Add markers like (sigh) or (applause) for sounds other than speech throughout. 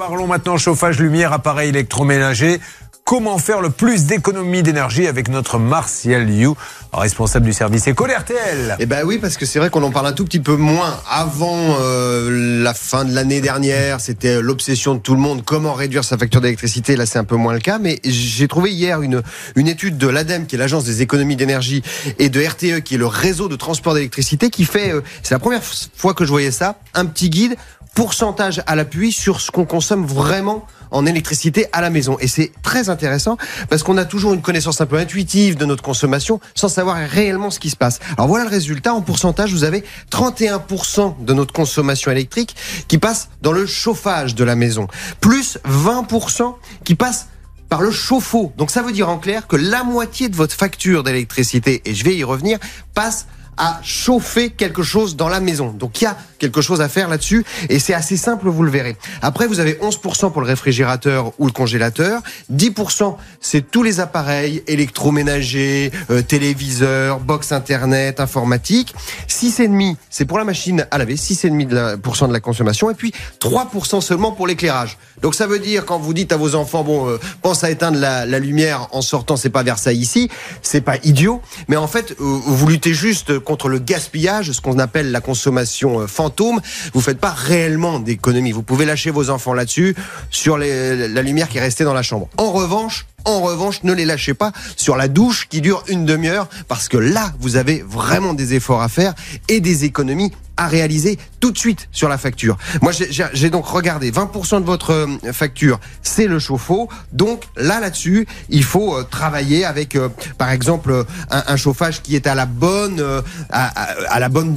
Parlons maintenant chauffage, lumière, appareil électroménager. Comment faire le plus d'économie d'énergie avec notre Martial You, responsable du service éco RTL Eh ben oui, parce que c'est vrai qu'on en parle un tout petit peu moins. Avant euh, la fin de l'année dernière, c'était l'obsession de tout le monde, comment réduire sa facture d'électricité? Là, c'est un peu moins le cas. Mais j'ai trouvé hier une, une étude de l'ADEME, qui est l'agence des économies d'énergie, et de RTE, qui est le réseau de transport d'électricité, qui fait, euh, c'est la première fois que je voyais ça, un petit guide pourcentage à l'appui sur ce qu'on consomme vraiment en électricité à la maison. Et c'est très intéressant parce qu'on a toujours une connaissance un peu intuitive de notre consommation sans savoir réellement ce qui se passe. Alors voilà le résultat. En pourcentage, vous avez 31% de notre consommation électrique qui passe dans le chauffage de la maison, plus 20% qui passe par le chauffe-eau. Donc ça veut dire en clair que la moitié de votre facture d'électricité, et je vais y revenir, passe à chauffer quelque chose dans la maison. Donc il y a quelque chose à faire là-dessus et c'est assez simple, vous le verrez. Après, vous avez 11% pour le réfrigérateur ou le congélateur, 10% c'est tous les appareils électroménagers, euh, téléviseurs, box internet, informatique. 6,5% c'est pour la machine à laver, 6,5% de la consommation et puis 3% seulement pour l'éclairage. Donc ça veut dire quand vous dites à vos enfants bon euh, pense à éteindre la, la lumière en sortant, c'est pas Versailles ici, c'est pas idiot, mais en fait euh, vous luttez juste contre le gaspillage, ce qu'on appelle la consommation euh, fantôme. Vous faites pas réellement d'économie. Vous pouvez lâcher vos enfants là-dessus sur la lumière qui est restée dans la chambre. En revanche, en revanche, ne les lâchez pas sur la douche qui dure une demi-heure parce que là, vous avez vraiment des efforts à faire et des économies à réaliser tout de suite sur la facture. Moi, j'ai donc regardé 20% de votre euh, facture, c'est le chauffe-eau. Donc là, là-dessus, il faut euh, travailler avec, euh, par exemple, un, chauffage qui est à la bonne, la bonne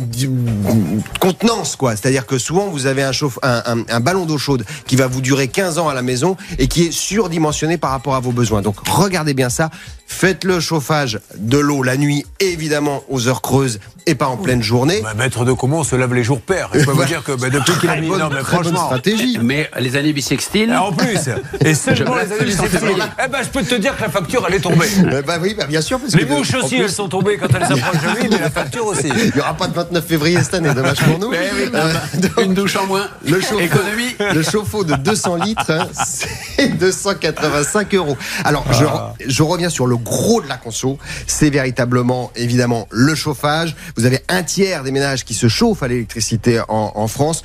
contenance, quoi. C'est-à-dire que souvent, vous avez un, chauffe, un ballon d'eau chaude qui va vous durer 15 ans à la maison et qui est surdimensionné par rapport à vos besoins. Donc regardez bien ça. Faites le chauffage de l'eau la nuit, évidemment aux heures creuses et pas en pleine journée. Bah, maître de comment on se lave les jours pairs. Je peux vous dire que bah, depuis qu'il a mis bonne, mais franchement, stratégie. Mais les années bissextiles. Ah, en plus, et (laughs) seulement les années bissextiles. Eh ben, je peux te dire que la facture elle est tombée. bah (laughs) oui, bah, bien sûr. Parce les bouches aussi, elles sont tombées quand elles s'approchent de lui, mais la facture aussi. (laughs) Il n'y aura pas de 29 février cette année, dommage pour nous. Euh, Une douche en moins. Le chauffe Économie. Le chauffe-eau de 200 litres, hein, c'est 285 euros. Alors, je, ah. je reviens sur le gros de la conso. C'est véritablement, évidemment, le chauffage. Vous avez un tiers des ménages qui se chauffent à l'électricité en, en France.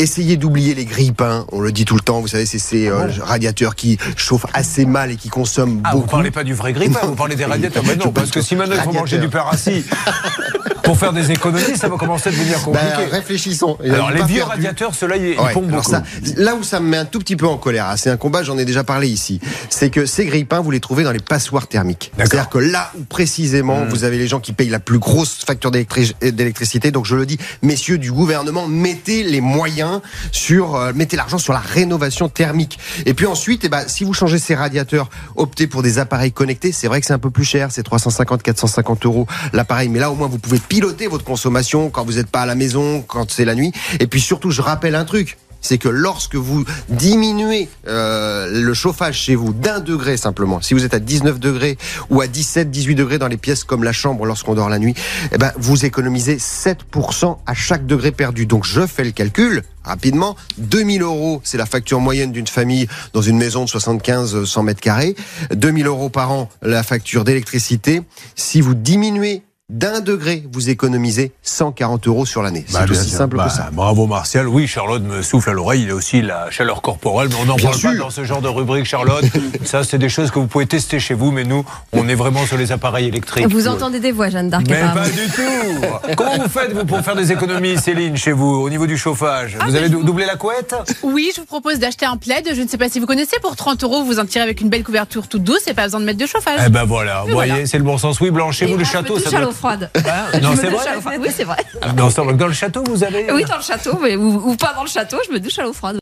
Essayez d'oublier les grippins, on le dit tout le temps, vous savez, c'est ces euh, ah radiateurs qui chauffent assez mal et qui consomment ah, beaucoup. Vous parlez pas du vrai grippin, vous parlez des (laughs) radiateurs. Mais non, parce que si maintenant il faut manger du pain rassis (laughs) pour faire des économies, ça va commencer à devenir ben, compliqué. Ben, réfléchissons. Alors les vieux radiateurs, ceux-là, ils, pompent beaucoup. là où ça me met un tout petit peu en colère, hein, c'est un combat, j'en ai déjà parlé ici, c'est que ces grippins, vous les trouvez dans les passoires thermiques. C'est-à-dire que là où précisément, hmm. vous avez les gens qui payent la plus grosse facture d'électricité, donc je le dis, messieurs du gouvernement, mettez les moyens sur euh, mettez l'argent sur la rénovation thermique. Et puis ensuite, eh ben, si vous changez ces radiateurs, optez pour des appareils connectés. C'est vrai que c'est un peu plus cher, c'est 350, 450 euros l'appareil, mais là au moins vous pouvez piloter votre consommation quand vous n'êtes pas à la maison, quand c'est la nuit. Et puis surtout, je rappelle un truc c'est que lorsque vous diminuez euh, le chauffage chez vous d'un degré simplement, si vous êtes à 19 degrés ou à 17, 18 degrés dans les pièces comme la chambre lorsqu'on dort la nuit, eh ben vous économisez 7% à chaque degré perdu. Donc je fais le calcul rapidement. 2000 euros, c'est la facture moyenne d'une famille dans une maison de 75 100 mètres carrés. 2000 euros par an, la facture d'électricité. Si vous diminuez d'un degré, vous économisez 140 euros sur l'année. C'est bah, aussi simple que bah, ça. Bravo Martial. Oui, Charlotte me souffle à l'oreille. Il y a aussi la chaleur corporelle, mais on n'en parle pas dans ce genre de rubrique, Charlotte. (laughs) ça, c'est des choses que vous pouvez tester chez vous, mais nous, on est vraiment sur les appareils électriques. Vous entendez des voix, Jeanne d'Arc. Mais pas du tout. Comment vous faites vous pour faire des économies, Céline, chez vous, au niveau du chauffage ah, Vous avez doublé la couette Oui, je vous propose d'acheter un plaid. Je ne sais pas si vous connaissez. Pour 30 euros, vous en tirez avec une belle couverture toute douce et pas besoin de mettre de chauffage. Eh ben voilà. Vous voyez, c'est le bon sens. Oui, blanchez-vous le château. Ça froide. (laughs) Ah, non, c'est vrai. Oui, c'est vrai. Dans, dans, le château, vous avez. Oui, dans le château, mais, ou, pas dans le château, je me douche à l'eau froide.